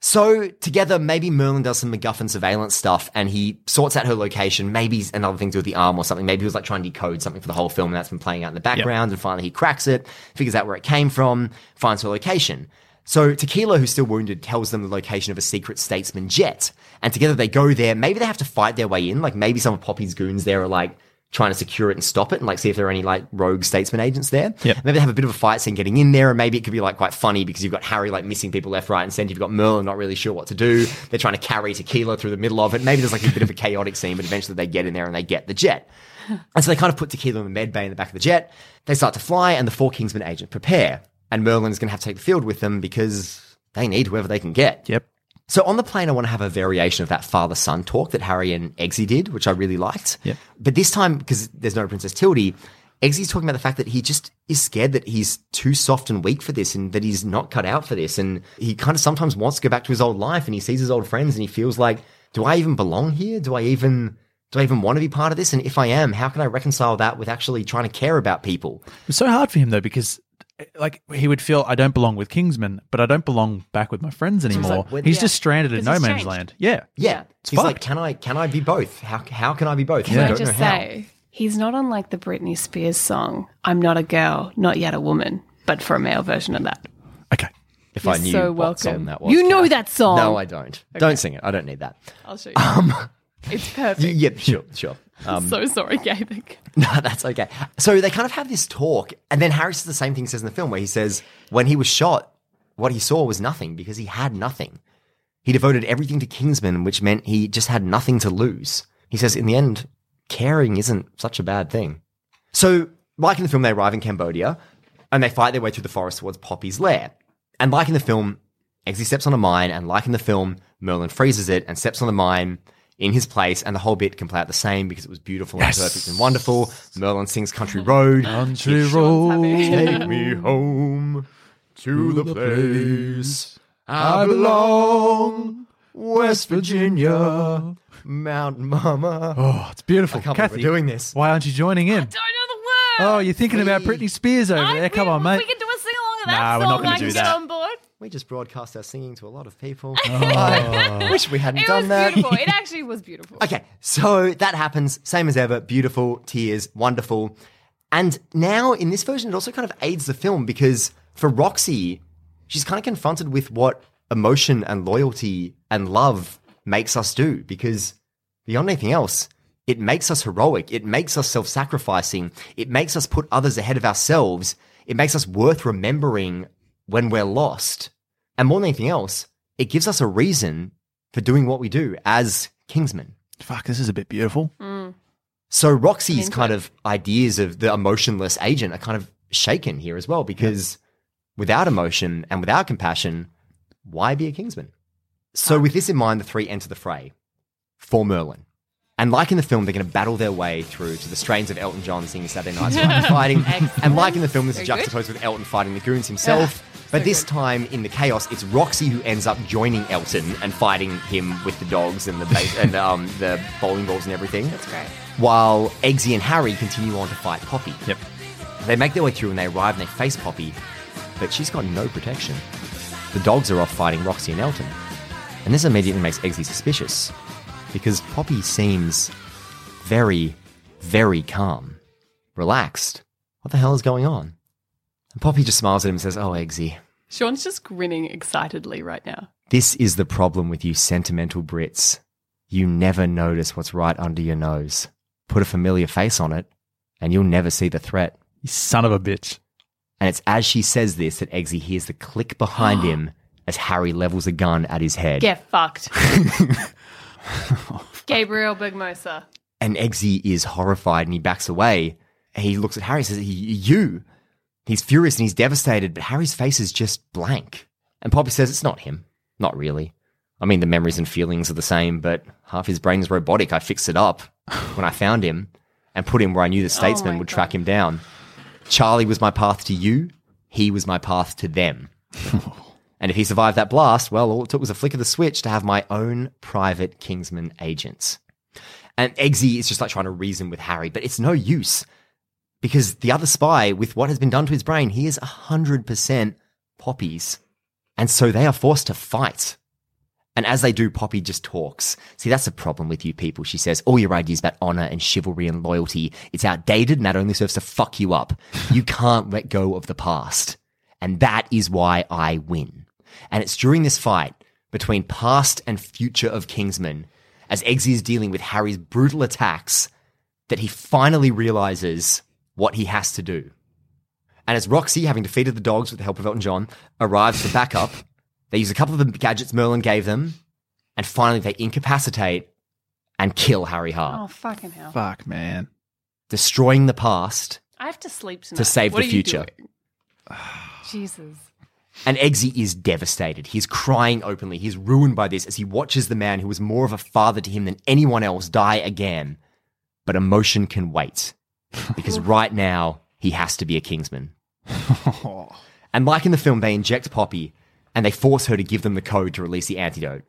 So together, maybe Merlin does some MacGuffin surveillance stuff and he sorts out her location. Maybe another thing to do with the arm or something. Maybe he was like trying to decode something for the whole film and that's been playing out in the background. And finally he cracks it, figures out where it came from, finds her location. So Tequila, who's still wounded, tells them the location of a secret statesman jet. And together they go there. Maybe they have to fight their way in. Like maybe some of Poppy's goons there are like trying to secure it and stop it and like see if there are any like rogue statesman agents there. Yep. Maybe they have a bit of a fight scene getting in there and maybe it could be like quite funny because you've got Harry like missing people left, right and centre. You've got Merlin not really sure what to do. They're trying to carry Tequila through the middle of it. Maybe there's like a bit of a chaotic scene, but eventually they get in there and they get the jet. And so they kind of put Tequila in the med bay in the back of the jet. They start to fly and the four Kingsman agents prepare. And Merlin's going to have to take the field with them because they need whoever they can get. Yep. So on the plane, I want to have a variation of that father-son talk that Harry and Eggsy did, which I really liked. Yep. But this time, because there's no Princess Tilde, Eggsy's talking about the fact that he just is scared that he's too soft and weak for this and that he's not cut out for this. And he kind of sometimes wants to go back to his old life and he sees his old friends and he feels like, do I even belong here? Do I even, do I even want to be part of this? And if I am, how can I reconcile that with actually trying to care about people? It's so hard for him though because like he would feel I don't belong with Kingsman, but I don't belong back with my friends anymore. like, when- he's Yeah. just stranded in no man's changed. land. Yeah. Yeah. It's he's like, can I, can I be both? How, how can I be both? Can I I don't just know how. say, he's not on like the Britney Spears song, I'm not a girl, not yet a woman, but for a male version of that. Okay. If You're I knew so what song that was. You know Kath. that song. No, I don't. Don't sing it. I don't need that. I'll show you. Um, it's perfect. yep, Yeah, sure, sure. (laughs) Um, so sorry, Gavik. (laughs) no, that's okay. So they kind of have this talk, and then Harry says the same thing he says in the film, where he says when he was shot, what he saw was nothing because he had nothing. He devoted everything to Kingsman, which meant he just had nothing to lose. He says, in the end, caring isn't such a bad thing. So, like in the film, they arrive in Cambodia and they fight their way through the forest towards Poppy's lair. And like in the film, Eggsy steps on a mine, and like in the film, Merlin freezes it and steps on the mine in his place, and the whole bit can play out the same because it was beautiful Yes. and perfect and wonderful. Merlin sings Country Road. (laughs) Country road. (laughs) Take me home to the place I belong, West Virginia, Mount Mama. Oh, it's beautiful. I can't Kathy, we're doing this. Why aren't you joining in? Don't know the word. Oh, you're thinking about Britney Spears over I- there. Come on, mate. We can do a sing along of that Nah, song. we're not gonna I do can that. Get on board. We just broadcast our singing to a lot of people. (laughs) Oh. I wish we hadn't It done was that. beautiful. It (laughs) actually was beautiful. Okay, so that happens, same as ever, beautiful, tears, wonderful. And now in this version, it also kind of aids the film because for Roxy, she's kind of confronted with what emotion and loyalty and love makes us do because beyond anything else, it makes us heroic. It makes us self sacrificing. It makes us put others ahead of ourselves. It makes us worth remembering when we're lost. And more than anything else, it gives us a reason for doing what we do as Kingsmen. Fuck, this is a bit beautiful. Mm. So Roxy's kind of ideas of the emotionless agent are kind of shaken here as well because without emotion and without compassion, why be a Kingsman? So with this in mind, the three enter the fray for Merlin. And like in the film, they're going to battle their way through to the strains of Elton John singing Saturday Night Live (laughs) fighting. and like in the film, this is Very good. juxtaposed with Elton fighting the goons himself. But this time in the chaos, it's Roxy who ends up joining Elton and fighting him with the dogs and the base- and um, (laughs) the bowling balls and everything That's great. while Eggsy and Harry continue on to fight Poppy. Yep. They make their way through and they arrive and they face Poppy, but she's got no protection. The dogs are off fighting Roxy and Elton. And this immediately makes Eggsy suspicious because Poppy seems very, very calm, relaxed. What the hell is going on? And Poppy just smiles at him and says, Oh, Eggsy, Sean's just grinning excitedly right now. this is the problem with you sentimental Brits. You never notice what's right under your nose. Put a familiar face on it, and you'll never see the threat. You son of a bitch. And it's as she says this that Eggsy hears the click behind (gasps) him as Harry levels a gun at his head. Get fucked. (laughs) Gabriel Bergmoser. And Eggsy is horrified and he backs away. He looks at Harry and says, You. He's furious and he's devastated, but Harry's face is just blank. And Poppy says, It's not him. Not really. I mean, the memories and feelings are the same, but half his brain's robotic. I fixed it up when I found him and put him where I knew the oh statesman my would track him down. Charlie was my path to you. He was my path to them. (laughs) and if he survived that blast, well, all it took was a flick of the switch to have my own private Kingsman agents. And Eggsy is just like trying to reason with Harry, but it's no use because the other spy, with what has been done to his brain, he is 100% Poppy's. And so they are forced to fight. And as they do, Poppy just talks. See, that's the problem with you people. She says, all your ideas about honor and chivalry and loyalty, it's outdated and that only serves to fuck you up. (laughs) You can't let go of the past. And that is why I win. And it's during this fight between past and future of Kingsman, as Eggsy is dealing with Harry's brutal attacks, that he finally realizes what he has to do. And as Roxy, having defeated the dogs with the help of Elton John, arrives to back up, they use a couple of the gadgets Merlin gave them, and finally they incapacitate and kill Harry Hart, Oh, fucking hell. Fuck, man. destroying the past. I have to sleep tonight. To save What the are you future. doing? (sighs) Jesus. And Eggsy is devastated. He's crying openly. He's ruined by this as he watches the man who was more of a father to him than anyone else die again. But emotion can wait. Because right now, he has to be a Kingsman. (laughs) and like in the film, they inject Poppy and they force her to give them the code to release the antidote.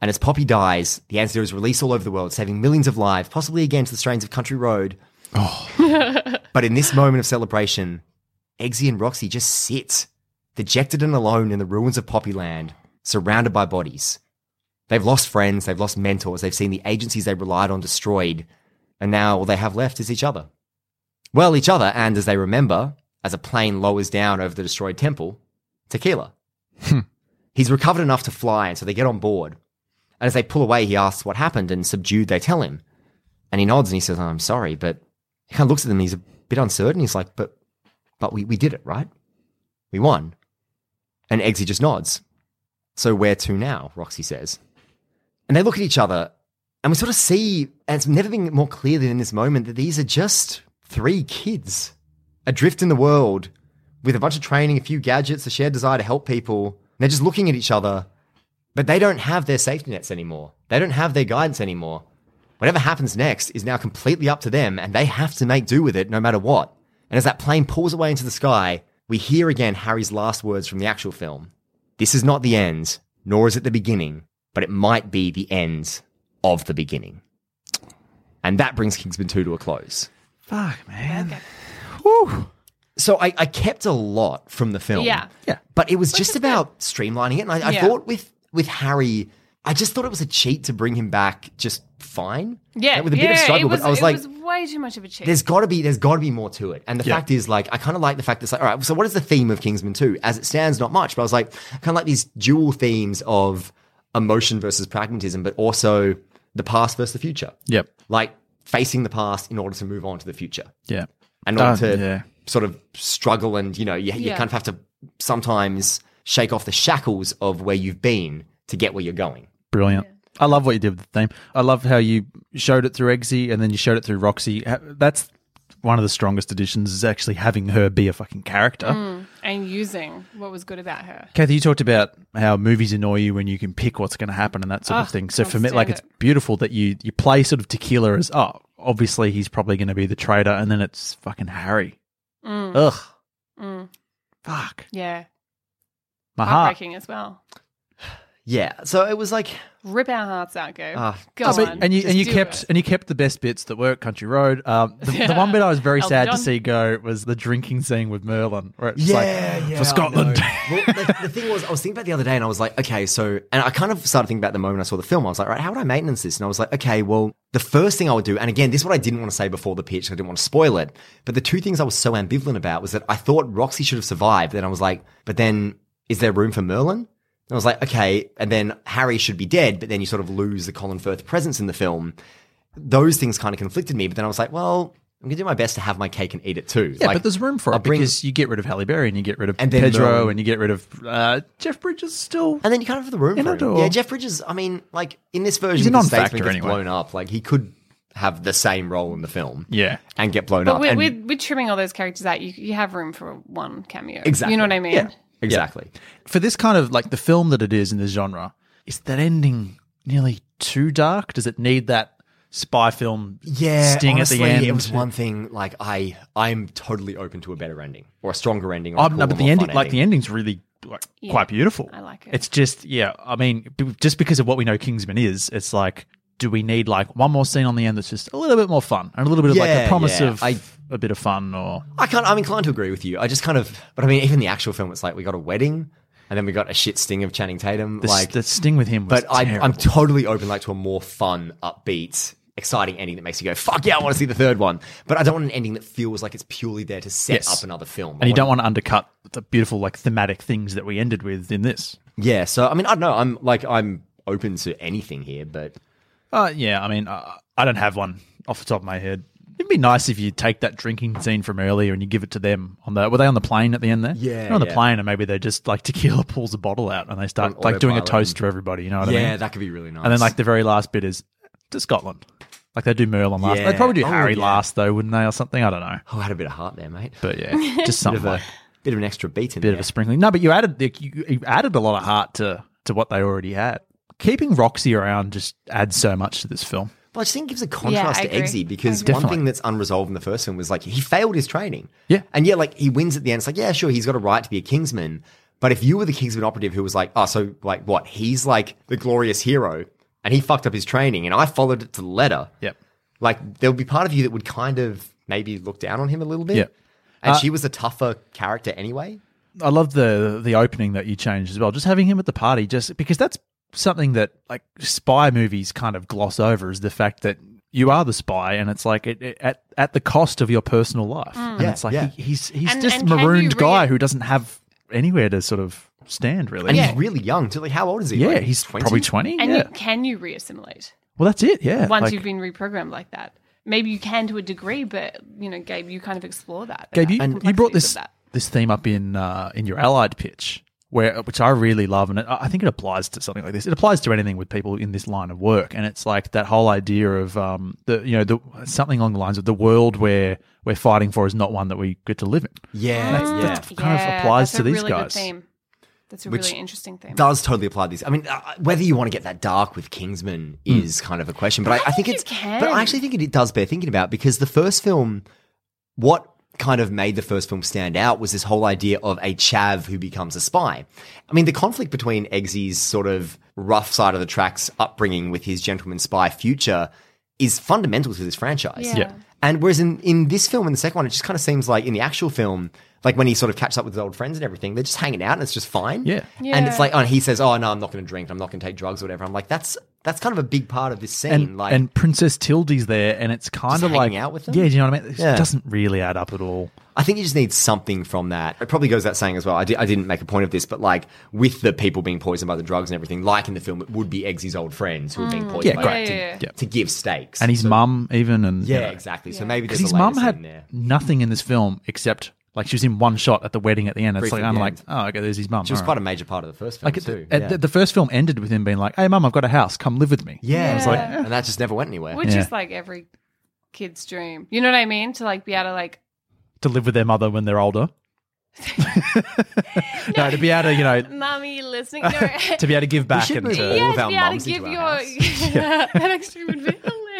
And as Poppy dies, the antidote is released all over the world, saving millions of lives, possibly against the strains of Country Road. Oh. (laughs) (laughs) but in this moment of celebration, Eggsy and Roxy just sit, dejected and alone in the ruins of Poppyland, surrounded by bodies. They've lost friends, they've lost mentors, they've seen the agencies they relied on destroyed, and now all they have left is each other. Well, each other, and as they remember, as a plane lowers down over the destroyed temple, Tequila. Hmm. He's recovered enough to fly, and so they get on board. And as they pull away, he asks what happened, and subdued, they tell him. And he nods and he says, oh, I'm sorry, but he kind of looks at them, he's a bit uncertain. He's like, but, but we, we did it, right? We won. And Eggsy just nods. So where to now? Roxy says. And they look at each other, and we sort of see, and it's never been more clear than in this moment, that these are just three kids adrift in the world with a bunch of training, a few gadgets, a shared desire to help people. They're just looking at each other, but they don't have their safety nets anymore. They don't have their guidance anymore. Whatever happens next is now completely up to them, and they have to make do with it no matter what. And as that plane pulls away into the sky, we hear again Harry's last words from the actual film. This is not the end, nor is it the beginning, but it might be the end of the beginning. And that brings Kingsman 2 to a close. Fuck, man. So I, I kept a lot from the film. Yeah. Yeah. But it was just about streamlining it. And I, I Yeah. thought with with Harry, I just thought it was a cheat to bring him back just fine. Yeah. Like, with a yeah, bit of struggle. Was, but I was it like, was way too much of a cheat. there's got to be there's got to be more to it. And the Yeah. fact is, like, I kind of like the fact that it's like, all right, so what is the theme of Kingsman 2? As it stands, not much. But I was like, kind of like these dual themes of emotion versus pragmatism, but also the past versus the future. Yep. Like facing the past in order to move on to the future. Yeah. in order Uh, to yeah. sort of struggle and you know you, you Yeah. kind of have to sometimes shake off the shackles of where you've been to get where you're going Brilliant. I love what you did with the theme. I love how you showed it through Eggsy and then you showed it through Roxy. That's one of the strongest additions is actually having her be a fucking character. Mm. And using what was good about her. Kathy, you talked about how movies annoy you when you can pick what's going to happen and that sort of Oh, thing. So for me, like, it's beautiful that you you play sort of Tequila as oh, obviously he's probably going to be the traitor, and then it's fucking Harry. Mm. Ugh, Mm. fuck Yeah. my heart. Heartbreaking as well. Yeah so it was like Rip our hearts out, go. Ah, go Oh, but- on. and you and you kept it. and you kept the best bits that were Country Road. Um, the, the one (laughs) bit I was very Elton sad to see go was the drinking scene with Merlin, where it's yeah, like yeah, for Scotland. (laughs) well, the, the thing was, I was thinking about the other day, and I was like, okay, so, and I kind of started thinking about the moment I saw the film. I was like, right, how would I maintenance this? And I was like, okay, well, the first thing I would do, and again, this is what I didn't want to say before the pitch. I didn't want to spoil it, but the two things I was so ambivalent about was that I thought Roxy should have survived. Then I was like, but then is there room for Merlin? And I was like, okay, and then Harry should be dead, but then you sort of lose the Colin Firth presence in the film. Those things kind of conflicted me, but then I was like, well, I'm gonna do my best to have my cake and eat it too. Yeah, Like, but there's room for I'll it bring- because you get rid of Halle Berry and you get rid of And then Pedro Merlin. and you get rid of uh, Jeff Bridges still. And then you kind of have the room In for a him. door. Yeah, Jeff Bridges. I mean, like in this version, He's a the non-factor gets anyway. blown up. Like he could have the same role in the film. Yeah. and get blown But up. with, and with, with trimming all those characters out, you, you have room for one cameo. exactly, You know what I mean? Yeah, exactly. For this kind of like the film that it is in this genre, is that ending nearly too dark? Does it need that spy film Yeah, sting honestly, at the end? It was one thing. Like I, I'm totally open to a better ending or a stronger ending. Or a Oh, no, but the more ending, like the ending's really like, Yeah, quite beautiful. I like it. It's just, yeah. I mean, just because of what we know Kingsman is, it's like, do we need like one more scene on the end that's just a little bit more fun and a little bit of like the promise yeah, of I- a bit of fun or I can't. I'm inclined to agree with you. I just kind of, but I mean, even the actual film, it's like we got a wedding, and then we got a shit sting of Channing Tatum. the, like, the sting with him. Was but I. I'm totally open, like to a more fun, upbeat, exciting ending that makes you go, "Fuck yeah, I want to see the third one." But I don't want an ending that feels like it's purely there to set Yes. up another film. I and you don't want to undercut the beautiful like thematic things that we ended with in this. Yeah. So I mean, I don't know. I'm like, I'm open to anything here, but Uh, yeah, I mean, uh, I don't have one off the top of my head. It'd be nice if you take that drinking scene from earlier and you give it to them on the. Were they on the plane at the end there? Yeah, They're on the yeah. plane and maybe they just like (laughs) tequila pulls a bottle out and they start On like doing a autopilot toast and- to everybody. You know what yeah, I mean? Yeah, that could be really nice. And then like the very last bit is to Scotland. Like they do Merlin last. Yeah. They'd probably do Oh, Harry yeah. last though, wouldn't they, or something? I don't know. oh, I had a bit of heart there, mate. But yeah, (laughs) just bit of something. a like- bit of an extra beat in there. bit there. of a sprinkling. No, but you added the, you, you added a lot of heart to to what they already had. Keeping Roxy around just adds so much to this film. But I just think it gives a contrast I to agree. Eggsy because one Definitely. thing that's unresolved in the first film was like he failed his training. Yeah. And yeah, like he wins at the end. It's like, yeah, sure, he's got a right to be a Kingsman. But if you were the Kingsman operative who was like, oh, so like what? He's like the glorious hero and he fucked up his training and I followed it to the letter. Yep. Like there would be part of you that would kind of maybe look down on him a little bit. Yeah. And Uh, she was a tougher character anyway. I love the the opening that you changed as well. Just having him at the party, just because that's something that like spy movies kind of gloss over is the fact that you are the spy, and it's like it, it- at at the cost of your personal life. And Yeah, it's like yeah. he, he's he's And- just and marooned you guy who doesn't have anywhere to sort of stand really. And Yeah. he's really young too. Like how old is he? yeah, Like, he's 20? probably twenty. And yeah. you, can you reassimilate well, that's it. Yeah. once Like, you've been reprogrammed like that? Maybe you can to a degree, but you know, Gabe, you kind of explore that. Gabe, you, about you brought this this theme up in uh, in your allied pitch, where which I really love, and it, I think it applies to something like this. It applies to anything with people in this line of work, and it's like that whole idea of um, the you know the something along the lines of the world where we're fighting for is not one that we get to live in. Yeah, That's- yeah. that's- kind of applies that's to a these really guys. Good theme. That's a Which really interesting theme. does totally apply to this. I mean, uh, whether you want to get that dark with Kingsman is kind of a question, but I, I think think it's. you can. But I actually think it does bear thinking about because the first film, what kind of made the first film stand out was this whole idea of a chav who becomes a spy. I mean, the conflict between Eggsy's sort of rough side of the tracks upbringing with his gentleman spy future is fundamental to this franchise. Yeah. Yeah. And whereas in, in this film, in the second one, it just kind of seems like in the actual film, like when he sort of catches up with his old friends and everything, they're just hanging out and it's just fine. Yeah. And it's like, oh, and he says, oh, no, I'm not going to drink. I'm not going to take drugs or whatever. I'm like, that's that's kind of a big part of this scene. And, like, and Princess Tilde's there, and it's kind Just of like hanging out with them? Yeah, do you know what I mean? It Yeah. doesn't really add up at all. I think you just need something from that. It probably goes that saying as well. I, di- I didn't make a point of this, but like with the people being poisoned by the drugs and everything, like in the film, it would be Eggsy's old friends who are being poisoned Yeah, by great. it to, Mm. Yeah, yeah, yeah. to give stakes. And his So- mum even, and you Yeah, know. exactly. So maybe Because there's his a mum had there. nothing in this film except like she was in one shot at the wedding at the end. It's Briefly like I'm like, end. oh, okay, there's his mum. She was All quite right. a major part of the first film like too. the, yeah. the, the first film ended with him being like, "Hey, mum, I've got a house. Come live with me." yeah, It's like, like- and that just never went anywhere. Which Yeah. is like every kid's dream. You know what I mean? To like be able to like To live with their mother when they're older. (laughs) no, to be able to, you know, Mommy, you listening? No. (laughs) to be able to give back and move to, all yeah, of to our be able mums to give into your our (laughs) that actually would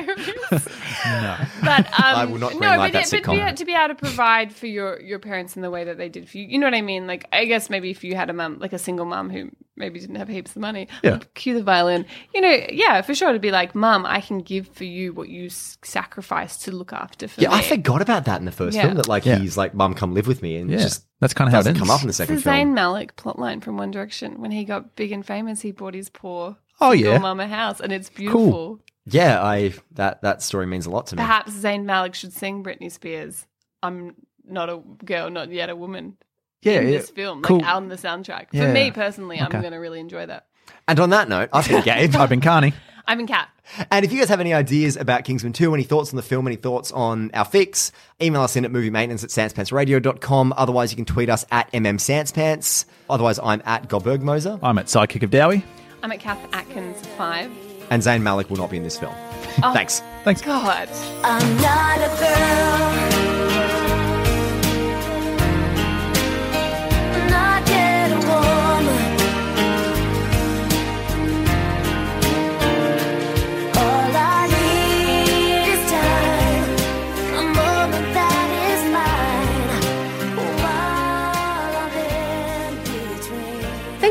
be hilarious. no. But um, I will not no, but, that but be, sitcom. to be able to provide for your your parents in the way that they did for you. You know what I mean? Like I guess maybe if you had a mum, like a single mum who maybe didn't have heaps of money, Yeah. like, cue the violin. You know, yeah, for sure to be like, mum, I can give for you what you s- sacrificed to look after for yeah, me. I forgot about that in the first Yeah. film. That like Yeah. he's like, "Mum, come live with me," and Yeah, just that's kind of how it doesn't ends. come up in the It's second the film. Zayn Malik plotline from One Direction. When he got big and famous, he bought his poor Oh, single yeah. mum a house, and it's beautiful. Yeah, I that that story means a lot to me. Perhaps Zayn Malik should sing Britney Spears. I'm not a girl, not yet a woman. Yeah, in yeah. this film, Cool. like out on the soundtrack. For me personally, Okay. I'm going to really enjoy that. And on that note, I've been (laughs) Gabe. I've been Carney. I'm in Cat. And if you guys have any ideas about Kingsman 2, any thoughts on the film, any thoughts on our fix, email us in at movie maintenance at sanspantsradio.com. Otherwise, you can tweet us at mmsanspants. Otherwise, I'm at Goldberg Moser. I'm at Sidekick of Dowie. I'm at Kath Atkins 5. And Zayn Malik will not be in this film. Oh. Thanks. Thanks. God.